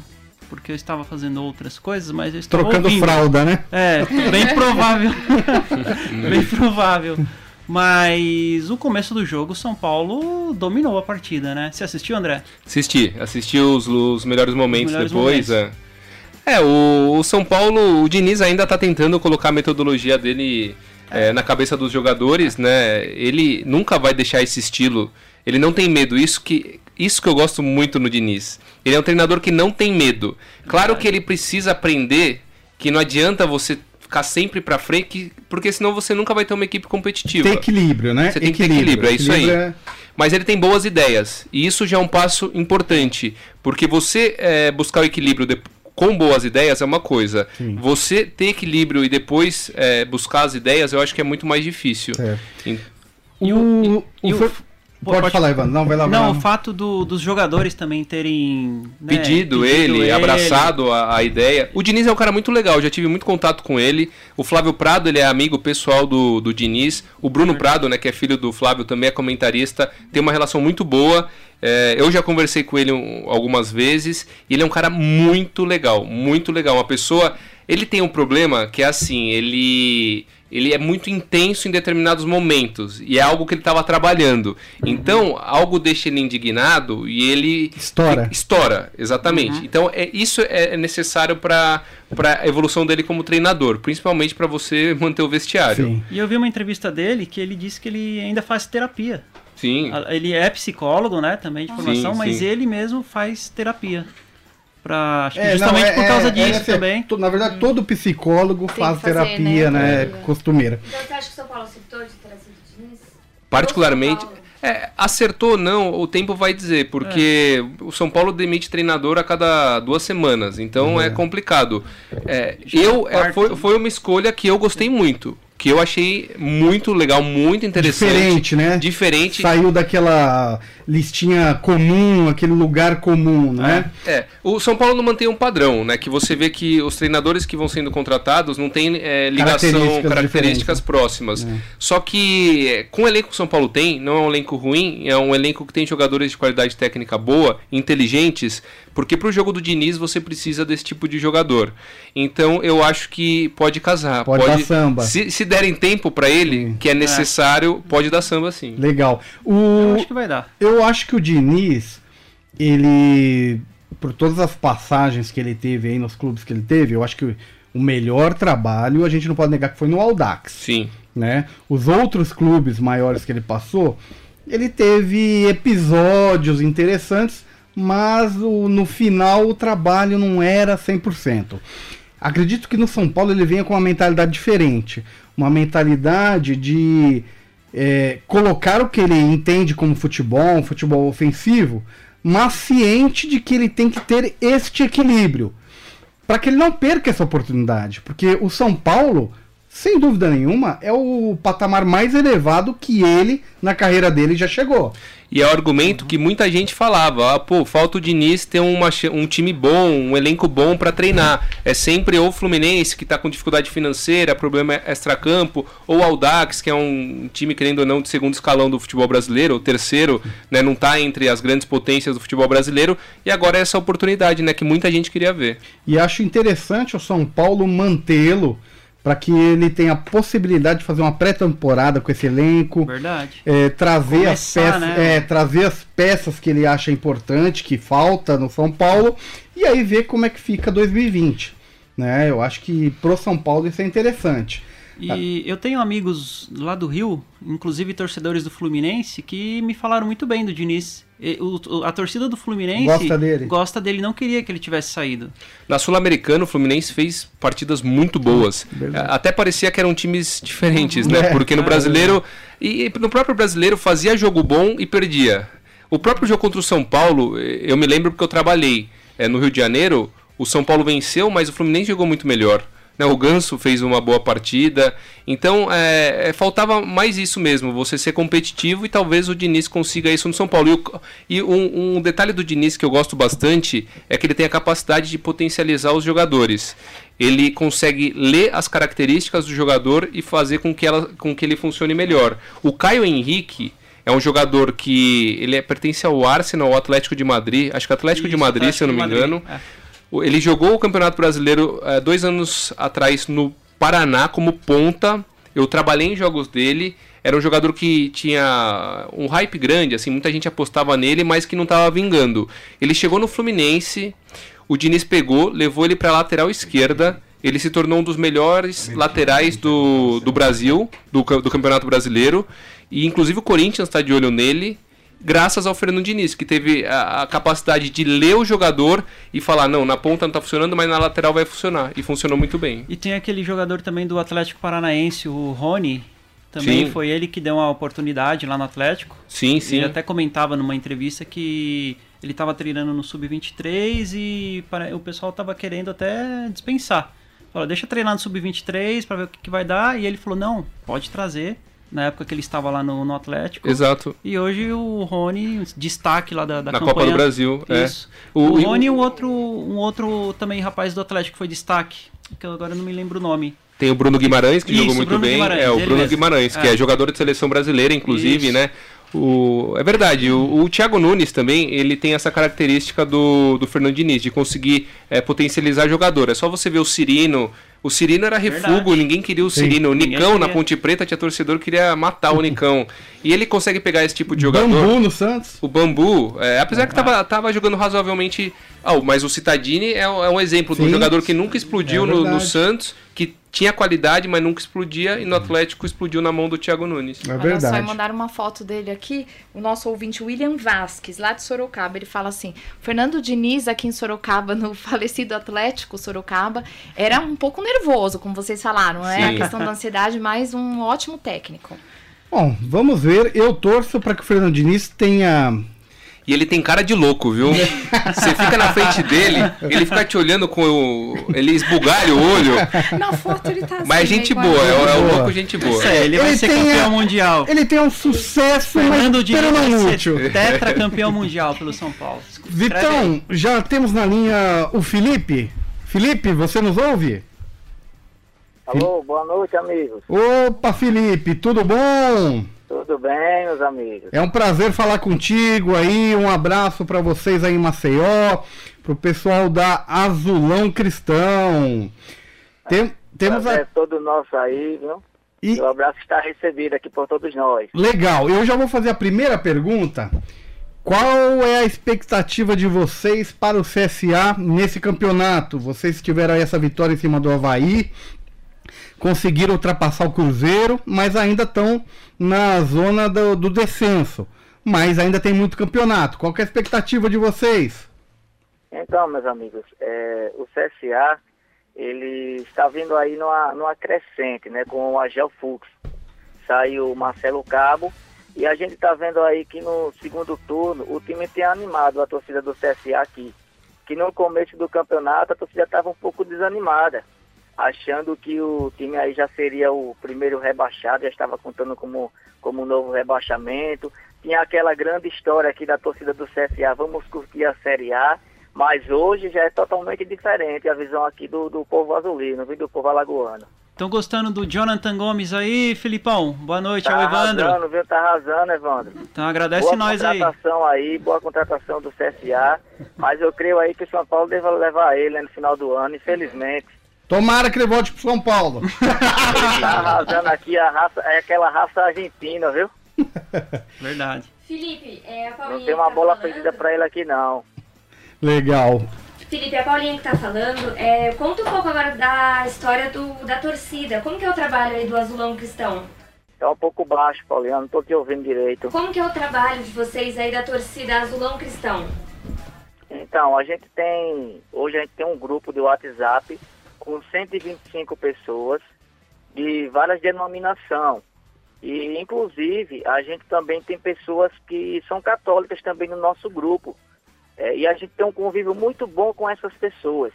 porque eu estava fazendo outras coisas, mas eu estava Trocando ouvindo. fralda, né? É, bem provável. bem provável. Mas o começo do jogo, o São Paulo dominou a partida, né? Você assistiu, André? Assisti, assisti os, os melhores momentos melhores depois. momentos. É, É, o, o São Paulo, o Diniz ainda tá tentando colocar a metodologia dele é, na cabeça dos jogadores, né? Ele nunca vai deixar esse estilo. Ele não tem medo. Isso que, isso que eu gosto muito no Diniz. Ele é um treinador que não tem medo. Claro que ele precisa aprender que não adianta você ficar sempre pra frente, que- porque senão você nunca vai ter uma equipe competitiva. Tem equilíbrio, né? Você tem que ter equilíbrio, é isso aí. Equilíbrio Mas ele tem boas ideias. E isso já é um passo importante. Porque você é, buscar o equilíbrio de- com boas ideias é uma coisa. Sim. Você ter equilíbrio e depois é, buscar as ideias, eu acho que é muito mais difícil. Em- E O, o- o e o- pode, pode- falar, Evandro. Não, vai lá. vai Não, lá. o fato do- dos jogadores também terem né, pedido, ele, abraçado a, a ideia. O Diniz é um cara muito legal, já tive muito contato com ele. O Flávio Prado, ele é amigo pessoal do, do Diniz. O Bruno Prado, né, que é filho do Flávio, também é comentarista, tem uma relação muito boa. É, eu já conversei com ele um- algumas vezes. E ele é um cara muito legal, muito legal. Uma pessoa. Ele tem um problema que é assim, ele. Ele é muito intenso em determinados momentos. E é algo que ele estava trabalhando. Então, algo deixa ele indignado e ele. Estoura. Estoura, exatamente. Então, é, isso é necessário para a evolução dele como treinador, principalmente para você manter o vestiário. Sim. E eu vi uma entrevista dele que ele disse que ele ainda faz terapia. Sim. Ele é psicólogo, né, também de formação, Sim, mas sim. ele mesmo faz terapia. Pra, acho que É, justamente não, é- por causa é- disso é assim, também. Na verdade, todo psicólogo que faz fazer, terapia, né, né? Costumeira. Então você acha que o São Paulo acertou de Diniz? Particularmente. É, acertou ou não, o tempo vai dizer, porque o São Paulo demite treinador a cada duas semanas, então é, complicado. É, eu é, parte- foi, foi uma escolha que eu gostei muito, que eu achei muito legal, muito interessante. Diferente, né? Diferente. Saiu daquela listinha comum, aquele lugar comum, né? É, o São Paulo não mantém um padrão, né? Que você vê que os treinadores que vão sendo contratados não têm é, ligação, Características características, diferentes. próximas. É. Só que é, com o elenco que o São Paulo tem, não é um elenco ruim, é um elenco que tem jogadores de qualidade técnica boa, inteligentes, porque pro jogo do Diniz você precisa desse tipo de jogador. Então eu acho que pode casar. Pode dar samba. Se, se derem tempo pra ele, Sim. que é necessário, pode dar samba sim. Legal. Eu O, acho que vai dar. eu acho que o Diniz, ele, por todas as passagens que ele teve aí nos clubes que ele teve, eu acho que o melhor trabalho, a gente não pode negar que foi no Audax. Sim. né? Os outros clubes maiores que ele passou, ele teve episódios interessantes, mas o- no final o trabalho não era 100%. Acredito que no São Paulo ele venha com uma mentalidade diferente, uma mentalidade de é, colocar o que ele entende como futebol, um futebol ofensivo, mas ciente de que ele tem que ter este equilíbrio para que ele não perca essa oportunidade, porque o São Paulo, sem dúvida nenhuma, é o patamar mais elevado que ele na carreira dele já chegou. E é o argumento que muita gente falava, ah, pô, falta o Diniz ter uma, um time bom, um elenco bom pra treinar. É sempre ou o Fluminense que tá com dificuldade financeira, problema extracampo, ou o Audax, que é um time, querendo ou não, de segundo escalão do futebol brasileiro, ou terceiro, né, não tá entre as grandes potências do futebol brasileiro, e agora é essa oportunidade, né, que muita gente queria ver. E acho interessante o São Paulo mantê-lo para que ele tenha a possibilidade de fazer uma pré-temporada com esse elenco. Verdade. é, trazer, as Começar, peças, né? é, trazer as peças que ele acha importante, que falta no São Paulo, e aí ver como é que fica 2020. Né? Eu acho que pro São Paulo isso é interessante. E eu tenho amigos lá do Rio, inclusive torcedores do Fluminense, que me falaram muito bem do Diniz. O- a torcida do Fluminense Gosta dele. gosta dele, não queria que ele tivesse saído. Na Sul-Americana, o Fluminense fez partidas muito boas. Verdade. Até parecia que eram times diferentes, né? É. Porque no É. brasileiro. E no próprio brasileiro fazia jogo bom e perdia. O próprio jogo contra o São Paulo, eu me lembro porque eu trabalhei eh, no Rio de Janeiro. O São Paulo venceu, mas o Fluminense jogou muito melhor. Né? O Ganso fez uma boa partida. Então, é, é, faltava mais isso mesmo, você ser competitivo e talvez o Diniz consiga isso no São Paulo. E, um, um, detalhe do Diniz que eu gosto bastante é que ele tem a capacidade de potencializar os jogadores. Ele consegue ler as características do jogador e fazer com que, ela, com que ele funcione melhor. O Caio Henrique é um jogador que ele é, pertence ao Arsenal, ao Atlético de Madrid. Acho que Atlético Isso, de Madrid, Atlético se eu não me engano. É. Ele jogou o Campeonato Brasileiro é, dois anos atrás no Paraná como ponta. Eu trabalhei em jogos dele. Era um jogador que tinha um hype grande, assim, muita gente apostava nele, mas que não estava vingando. Ele chegou no Fluminense, o Diniz pegou, levou ele para lateral esquerda. Ele se tornou um dos melhores laterais do, do Brasil, do, do Campeonato Brasileiro. E inclusive o Corinthians está de olho nele graças ao Fernando Diniz, que teve a, a, capacidade de ler o jogador e falar, não, na ponta não está funcionando, mas na lateral vai funcionar. E funcionou muito bem. E tem aquele jogador também do Atlético Paranaense, o Rony. Também sim. foi ele que deu uma oportunidade lá no Atlético. Sim, sim. Ele até comentava numa entrevista que ele estava treinando no Sub-23 e o pessoal estava querendo até dispensar. Falou, deixa treinar no Sub-23 para ver o que, que vai dar. E ele falou, não, pode trazer na época que ele estava lá no, no Atlético. Exato. E hoje o Rony, destaque lá da, da Na campanha. Copa do Brasil, é. Isso. é. O, o Rony e um outro, um outro também rapaz do Atlético que foi destaque, que eu agora não me lembro o nome. Tem o Bruno Guimarães, que Isso, jogou muito Bruno bem. Guimarães, é, o Bruno mesmo. Guimarães, que é. é jogador de seleção brasileira, inclusive, Isso. né? O, é verdade, o, o Thiago Nunes também, ele tem essa característica do, do Fernando Diniz, de conseguir é, potencializar jogador. É só você ver o Cirino, o Cirino era refugo, Verdade. ninguém queria o Cirino. O Nicão na Ponte Preta tinha torcedor que queria matar o Nicão. E ele consegue pegar esse tipo de jogador. Bambu no Santos. O Bambu, é, apesar que tava, tava jogando razoavelmente. Oh, mas o Citadini é, é um exemplo Sim. de um jogador que nunca explodiu é no, no Santos, que tinha qualidade, mas nunca explodia, e no Atlético explodiu na mão do Thiago Nunes. É verdade. Olha só, mandaram uma foto dele aqui, o nosso ouvinte William Vasques, lá de Sorocaba, ele fala assim, Fernando Diniz aqui em Sorocaba, no falecido Atlético Sorocaba, era um pouco nervoso, como vocês falaram, é a questão da ansiedade, mas um ótimo técnico. Bom, vamos ver, eu torço para que o Fernando Diniz tenha e ele tem cara de louco, viu? Você fica na frente dele, ele fica te olhando com o. Ele esbugalha o olho. Na foto ele tá assim. Mas é gente boa, é, é o louco gente boa. É, ele vai ele ser campeão a, mundial. Ele tem um sucesso, Fernando mas Diniz não útil. Tetra campeão mundial pelo São Paulo. Vitão, já temos na linha o Felipe. Felipe, você nos ouve? Alô, boa noite, amigos. Opa, Felipe, tudo bom? Tudo bem, meus amigos? É um prazer falar contigo aí. Um abraço para vocês aí em Maceió, pro pessoal da Azulão Cristão. Tem, temos a... É todo nosso aí, viu? E... O abraço está recebido aqui por todos nós. Legal. Eu já vou fazer a primeira pergunta. Qual é a expectativa de vocês para o CSA nesse campeonato? Vocês tiveram essa vitória em cima do Havaí, conseguiram ultrapassar o Cruzeiro, mas ainda estão na zona do, do descenso. Mas ainda tem muito campeonato. Qual é a expectativa de vocês? Então, meus amigos, é, o CSA ele está vindo aí numa, numa crescente, né, com o Agel Fux. Saiu o Marcelo Cabo e a gente está vendo aí que no segundo turno o time tem animado a torcida do CSA aqui. Que no começo do campeonato a torcida estava um pouco desanimada achando que o time aí já seria o primeiro rebaixado, já estava contando como, como um novo rebaixamento. Tinha aquela grande história aqui da torcida do CSA, vamos curtir a Série A, mas hoje já é totalmente diferente a visão aqui do, do povo azulino, do povo alagoano. Estão gostando do Jonathan Gomes aí, Filipão? Boa noite, tá ao Evandro. Arrasando, viu? Tá arrasando, Evandro. Então agradece boa nós aí. Boa contratação aí, boa contratação do CSA, mas eu creio aí que o São Paulo deva levar ele né, no final do ano, infelizmente. Tomara que ele volte pro São Paulo. tá arrasando aqui a raça, é aquela raça argentina, viu? Verdade. Felipe, é a Paulinha. Não tem uma tá bola falando... perdida pra ele aqui, não. Legal. Felipe, a Paulinha que tá falando, é, conta um pouco agora da história do, da torcida. Como que é o trabalho aí do Azulão Cristão? É um pouco baixo, Paulinha, não tô te ouvindo direito. Como que é o trabalho de vocês aí da torcida Azulão Cristão? Então, a gente tem, hoje a gente tem um grupo de WhatsApp com 125 pessoas de várias denominações. E, inclusive, a gente também tem pessoas que são católicas também no nosso grupo. É, e a gente tem um convívio muito bom com essas pessoas.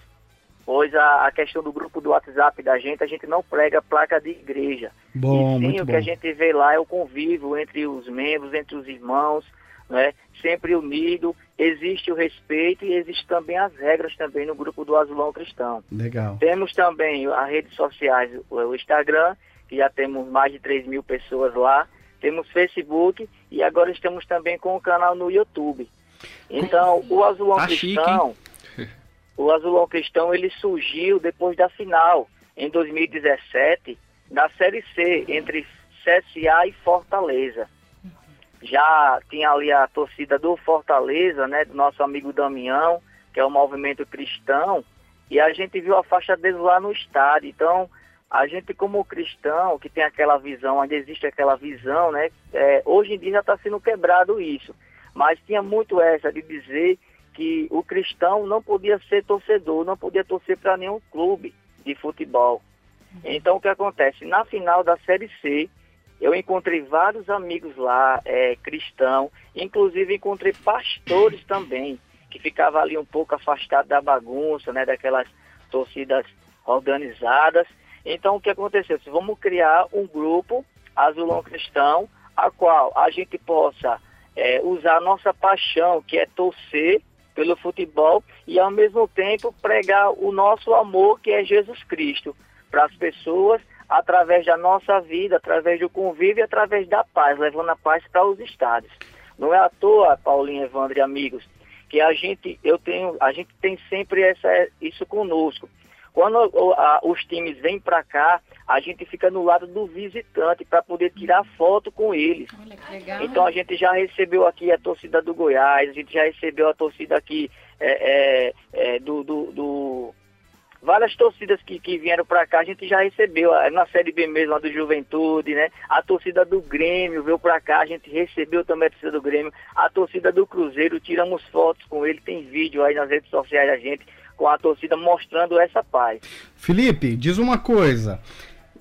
pois a, a questão do grupo do WhatsApp da gente, a gente não prega placa de igreja. Bom, e sim, o bom. que a gente vê lá é o convívio entre os membros, entre os irmãos, né? sempre unido, existe o respeito e existe também as regras também no grupo do Azulão Cristão. Legal. Temos também as redes sociais, o, Instagram, que já temos mais de 3 mil pessoas lá, temos Facebook e agora estamos também com o canal no YouTube. Então, o Azulão Tá chique, Cristão, o Azulão Cristão, ele surgiu depois da final, em 2017, da Série C, entre CSA e Fortaleza. Já tinha ali a torcida do Fortaleza, né, do nosso amigo Damião, que é o movimento cristão, e a gente viu a faixa deles lá no estádio. Então, a gente como cristão, que tem aquela visão, ainda existe aquela visão, né, é, hoje em dia já está sendo quebrado isso. Mas tinha muito essa de dizer que o cristão não podia ser torcedor, não podia torcer para nenhum clube de futebol. Então, o que acontece? Na final da Série C, eu encontrei vários amigos lá, é, cristão, inclusive encontrei pastores também, que ficavam ali um pouco afastados da bagunça, né, daquelas torcidas organizadas. Então, o que aconteceu? Vamos criar um grupo azulão cristão, a qual a gente possa é, usar a nossa paixão, que é torcer pelo futebol, e ao mesmo tempo pregar o nosso amor, que é Jesus Cristo, para as pessoas, através da nossa vida, através do convívio e através da paz, levando a paz para os estados. Não é à toa, Paulinho, Evandro e amigos, que a gente, eu tenho, a gente tem sempre essa, isso conosco. Quando a- os times vêm para cá, a gente fica no lado do visitante para poder tirar foto com eles. Legal. Então a gente já recebeu aqui a torcida do Goiás, a gente já recebeu a torcida aqui é, é, é, do, do- do- Várias torcidas que, que vieram para cá, a gente já recebeu, ah, na Série B mesmo, a do Juventude, né? A torcida do Grêmio veio para cá, a gente recebeu também a torcida do Grêmio. A torcida do Cruzeiro, tiramos fotos com ele, tem vídeo aí nas redes sociais da gente, com a torcida mostrando essa paz. Felipe, diz uma coisa.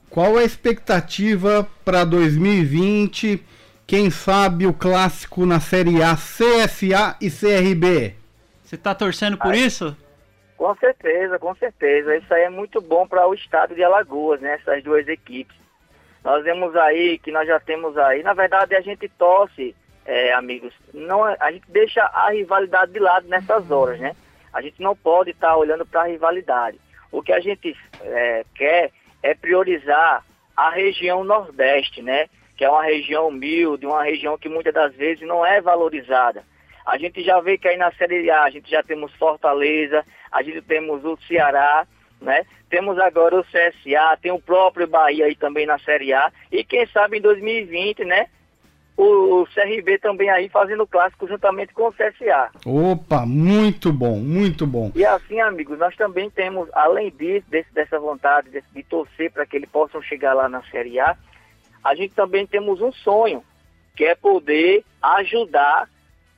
Qual é a expectativa para 2020? Quem sabe o clássico na Série A, CSA e CRB? Você tá torcendo por isso? Com certeza, com certeza. Isso aí é muito bom para o estado de Alagoas, né? Essas duas equipes. Nós vemos aí que nós já temos aí. Na verdade, a gente torce, é, amigos. Não, é- a gente deixa a rivalidade de lado nessas horas, né? A gente não pode estar olhando para a rivalidade. O que a gente é, quer é priorizar a região Nordeste, né? Que é uma região humilde, uma região que muitas das vezes não é valorizada. A gente já vê que aí na Série A a gente já temos Fortaleza, a gente temos o Ceará, né? Temos agora o CSA, tem o próprio Bahia aí também na Série A. E quem sabe em 2020, né? O, CRB também aí fazendo clássico juntamente com o CSA. Opa, muito bom, muito bom. E assim, amigos, nós também temos, além disso, desse- dessa vontade de, de torcer para que eles possam chegar lá na Série A, a gente também temos um sonho, que é poder ajudar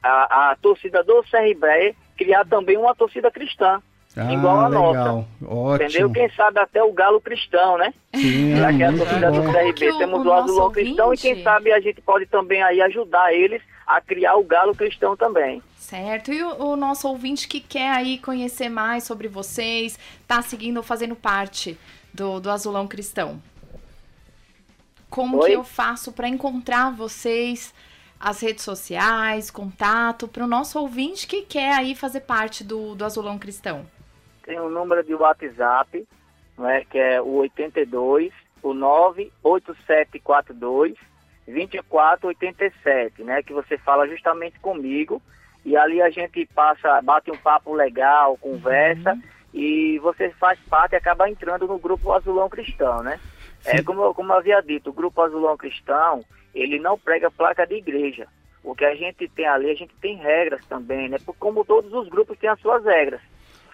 a, a torcida do CRB criar também uma torcida cristã, igual a nossa. Ah, legal. Entendeu? Ótimo. Quem sabe até o Galo Cristão, né? Sim, Já que é a torcida do CRB, o- temos o o, Azulão Cristão e quem sabe a gente pode também aí ajudar eles a criar o Galo Cristão também. Certo. E o, o nosso ouvinte que quer aí conhecer mais sobre vocês, tá seguindo ou fazendo parte do, do Azulão Cristão? Como Oi? que eu faço para encontrar vocês, as redes sociais, contato, para o nosso ouvinte que quer aí fazer parte do, do Azulão Cristão? Tem um número de WhatsApp, né, que é o 82, o 98742 2487, né, que você fala justamente comigo e ali a gente passa, bate um papo legal, conversa e você faz parte e acaba entrando no grupo Azulão Cristão, né? É como, eu- como eu havia dito, o grupo Azulão Cristão, ele não prega placa de igreja. O que a gente tem ali, a gente tem regras também, né? Como todos os grupos têm as suas regras.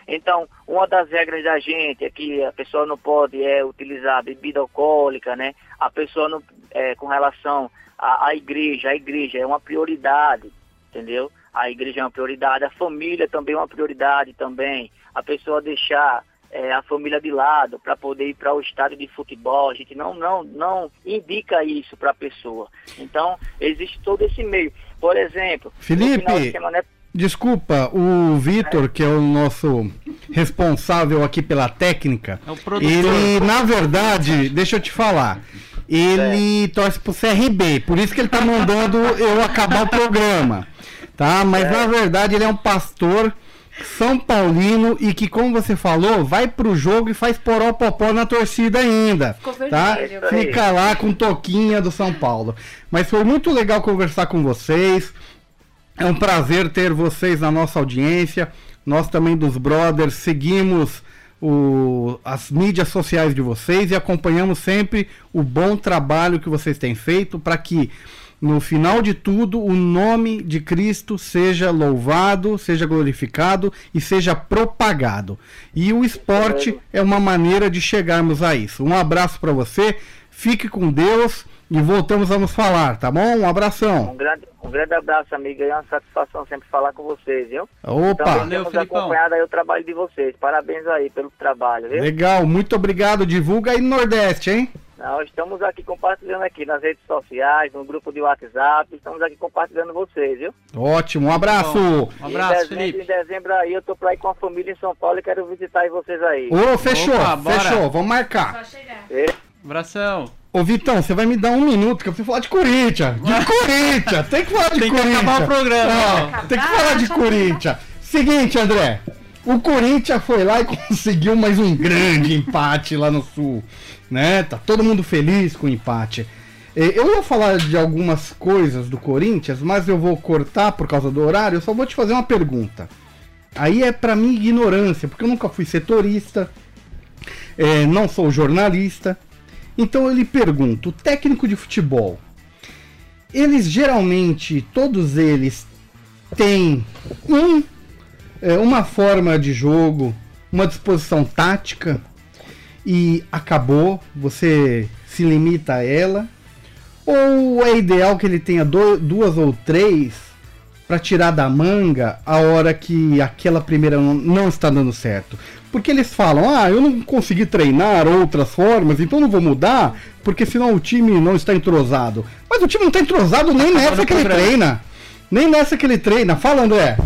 Então, uma das regras da gente é que a pessoa não pode é, utilizar bebida alcoólica, né? A pessoa não, é, com relação à, à igreja, a igreja é uma prioridade, entendeu? A igreja é uma prioridade, a família também é uma prioridade também. A pessoa deixar é, a família de lado para poder ir para o estádio de futebol, a gente não, não, não indica isso para a pessoa. Então, existe todo esse meio. Por exemplo, no Felipe, final de semana, né? Desculpa, o Vitor, que é o nosso responsável aqui pela técnica, É o produtor. ele, na verdade, deixa eu te falar, ele torce pro CRB, por isso que ele tá mandando eu acabar o programa, tá? Mas na verdade ele é um pastor São Paulino e que, como você falou, vai pro jogo e faz poró-popó na torcida ainda, Ficou tá? vermelho. Fica lá com toquinha do São Paulo. Mas foi muito legal conversar com vocês. É um prazer ter vocês na nossa audiência. Nós também dos Brothers seguimos o- as mídias sociais de vocês e acompanhamos sempre o bom trabalho que vocês têm feito para que no final de tudo o nome de Cristo seja louvado, seja glorificado e seja propagado. E o esporte é uma maneira de chegarmos a isso. Um abraço para você, fique com Deus e voltamos a nos falar, tá bom? Um Um abração. grande, um grande abraço, amiga. É uma satisfação sempre falar com vocês, viu? Opa! Também Valeu, temos Felipão. acompanhado aí o trabalho de vocês. Parabéns aí pelo trabalho, viu? Legal, muito obrigado. Divulga aí no Nordeste, hein? Nós estamos aqui compartilhando aqui nas redes sociais, no grupo de WhatsApp. Estamos aqui compartilhando vocês, viu? Ótimo, um abraço. Um em abraço, dezembro, Felipe. Em dezembro aí eu tô pra ir com a família em São Paulo e quero visitar aí vocês aí. Ô, fechou, Opa, fechou, vamos marcar. Só chegar. E- Abração. Ô, Vitão, você vai me dar um minuto que eu preciso falar de Corinthians. De Corinthians, tem que falar de Tem que Corinthians. acabar o programa. Não, tem que falar de Corinthians. Seguinte, André. O Corinthians foi lá e conseguiu mais um grande empate lá no Sul. Né? Tá todo mundo feliz com o empate. Eu ia falar de algumas coisas do Corinthians, mas eu vou cortar por causa do horário. Eu só vou te fazer uma pergunta. Aí é pra mim ignorância, porque eu nunca fui setorista, eh, não sou jornalista. Então eu lhe pergunto, o técnico de futebol, eles geralmente, todos eles, têm um, é, uma forma de jogo, uma disposição tática e acabou, você se limita a ela? Ou é ideal que ele tenha do- duas ou três para tirar da manga a hora que aquela primeira não, está dando certo? Porque eles falam, ah, eu não consegui treinar outras formas, então não vou mudar, porque senão o time não está entrosado. Mas o time não está entrosado nem nessa que ele treina. Nem nessa que ele treina. Fala, André.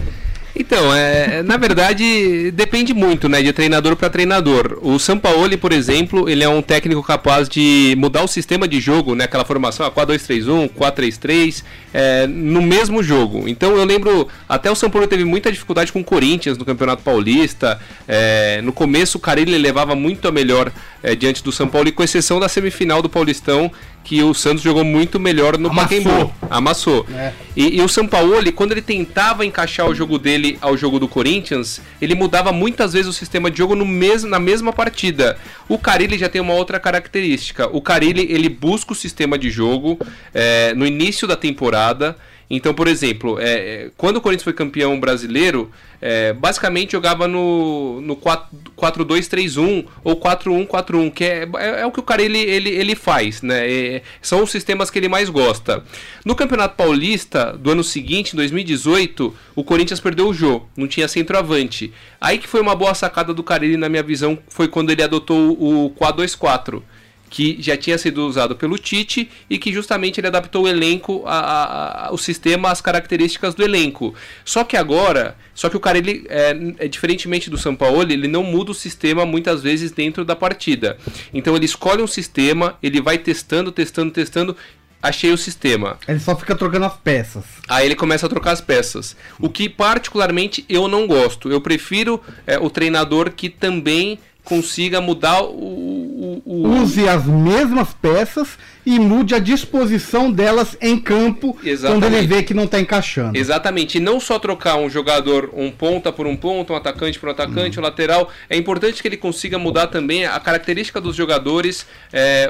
Então, é, na verdade, depende muito, né, de treinador para treinador. O Sampaoli, por exemplo, ele é um técnico capaz de mudar o sistema de jogo, né, aquela formação, a 4-2-3-1, 4-3-3, é, no mesmo jogo. Então, eu lembro, até o Sampaoli teve muita dificuldade com o Corinthians no Campeonato Paulista. é, no começo, o Carilli levava muito a melhor é, diante do São Paulo, com exceção da semifinal do Paulistão, que o Santos jogou muito melhor no Amassou. Pacaembu. Amassou. É. E, e o Sampaoli, quando ele tentava encaixar o jogo dele ao jogo do Corinthians, ele mudava muitas vezes o sistema de jogo no mesmo, na mesma partida. O Carilli já tem uma outra característica. O Carilli, ele busca o sistema de jogo é, no início da temporada. Então, por exemplo, é, é, quando o Corinthians foi campeão brasileiro, é, basicamente jogava no, no 4-2-3-1 ou 4-1-4-1, que é, é, é o que o cara ele, ele, ele faz, né? É, são os sistemas que ele mais gosta. No Campeonato Paulista do ano seguinte, em 2018, o Corinthians perdeu o jogo, não tinha centroavante. Aí que foi uma boa sacada do Carilli, na minha visão, foi quando ele adotou o 4-2-4 que já tinha sido usado pelo Tite e que justamente ele adaptou o elenco, a, a- a- o sistema às características do elenco. Só que agora, só que o cara ele é, é diferentemente do São Paulo, ele não muda o sistema muitas vezes dentro da partida. Então ele escolhe um sistema, ele vai testando, testando, testando. Achei o sistema. Ele só fica trocando as peças. Aí ele começa a trocar as peças. O que particularmente eu não gosto. Eu prefiro é, o treinador que também consiga mudar o, o- o- Use as mesmas peças e mude a disposição delas em campo Exatamente. quando ele vê que não está encaixando. Exatamente, e não só trocar um jogador, um ponta por um ponta, um atacante por um atacante, um lateral. É importante que ele consiga mudar também a característica dos jogadores, é,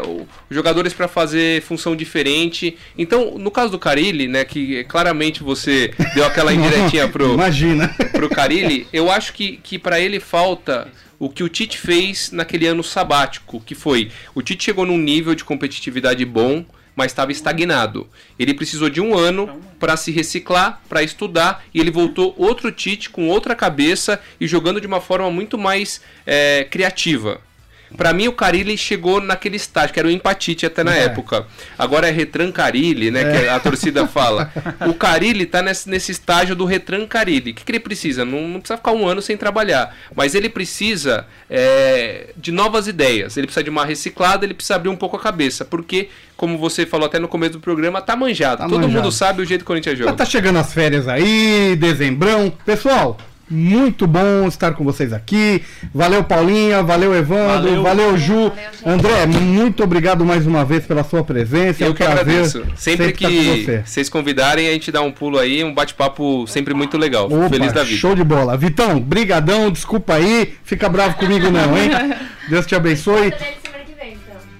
jogadores para fazer função diferente. Então, no caso do Carilli, né, que claramente você deu aquela indiretinha pro, Imagina. pro Carilli, eu acho que, que para ele falta o que o Tite fez naquele ano sabático, que foi o Tite chegou num nível de competitividade bom, mas estava estagnado. Ele precisou de um ano para se reciclar, para estudar, e ele voltou outro Tite com outra cabeça e jogando de uma forma muito mais é, criativa. Pra mim, o Carilli chegou naquele estágio, que era o empatite até na É. época. Agora é Retrancarilli, né? Que a torcida fala. O Carilli tá nesse, nesse estágio do Retrancarilli. O que, que ele precisa? Não, não precisa ficar um ano sem trabalhar. Mas ele precisa é, de novas ideias. Ele precisa de uma reciclada, ele precisa abrir um pouco a cabeça. Porque, como você falou até no começo do programa, tá manjado. Tá Todo manjado. mundo sabe o jeito que o Corinthians joga. Tá chegando as férias aí, dezembrão. Pessoal, muito bom estar com vocês aqui. Valeu, Paulinha. Valeu, Evandro. Valeu, Valeu. Ju. Valeu. André, muito obrigado mais uma vez pela sua presença. é Eu um que prazer agradeço. Sempre com que você. vocês convidarem, a gente dá um pulo aí, um bate-papo sempre muito legal. Opa, Feliz da vida. show de bola. Vitão, brigadão, desculpa aí. Fica bravo comigo não, hein? Deus te abençoe.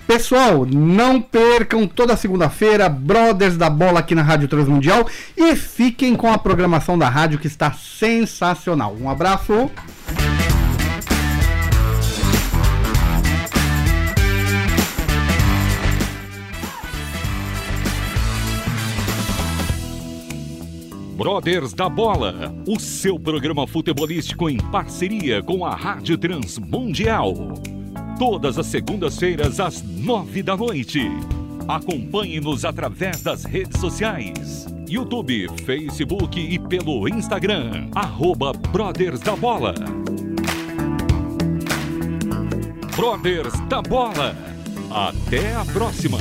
Pessoal, não percam toda segunda-feira Brothers da Bola aqui na Rádio Transmundial e fiquem com a programação da rádio que está sensacional. Um abraço. Brothers da Bola, o seu programa futebolístico em parceria com a Rádio Transmundial. Todas as segundas-feiras às nove da noite. Acompanhe-nos através das redes sociais. YouTube, Facebook e pelo Instagram. Arroba Brothers da Bola. Brothers da Bola. Até a próxima.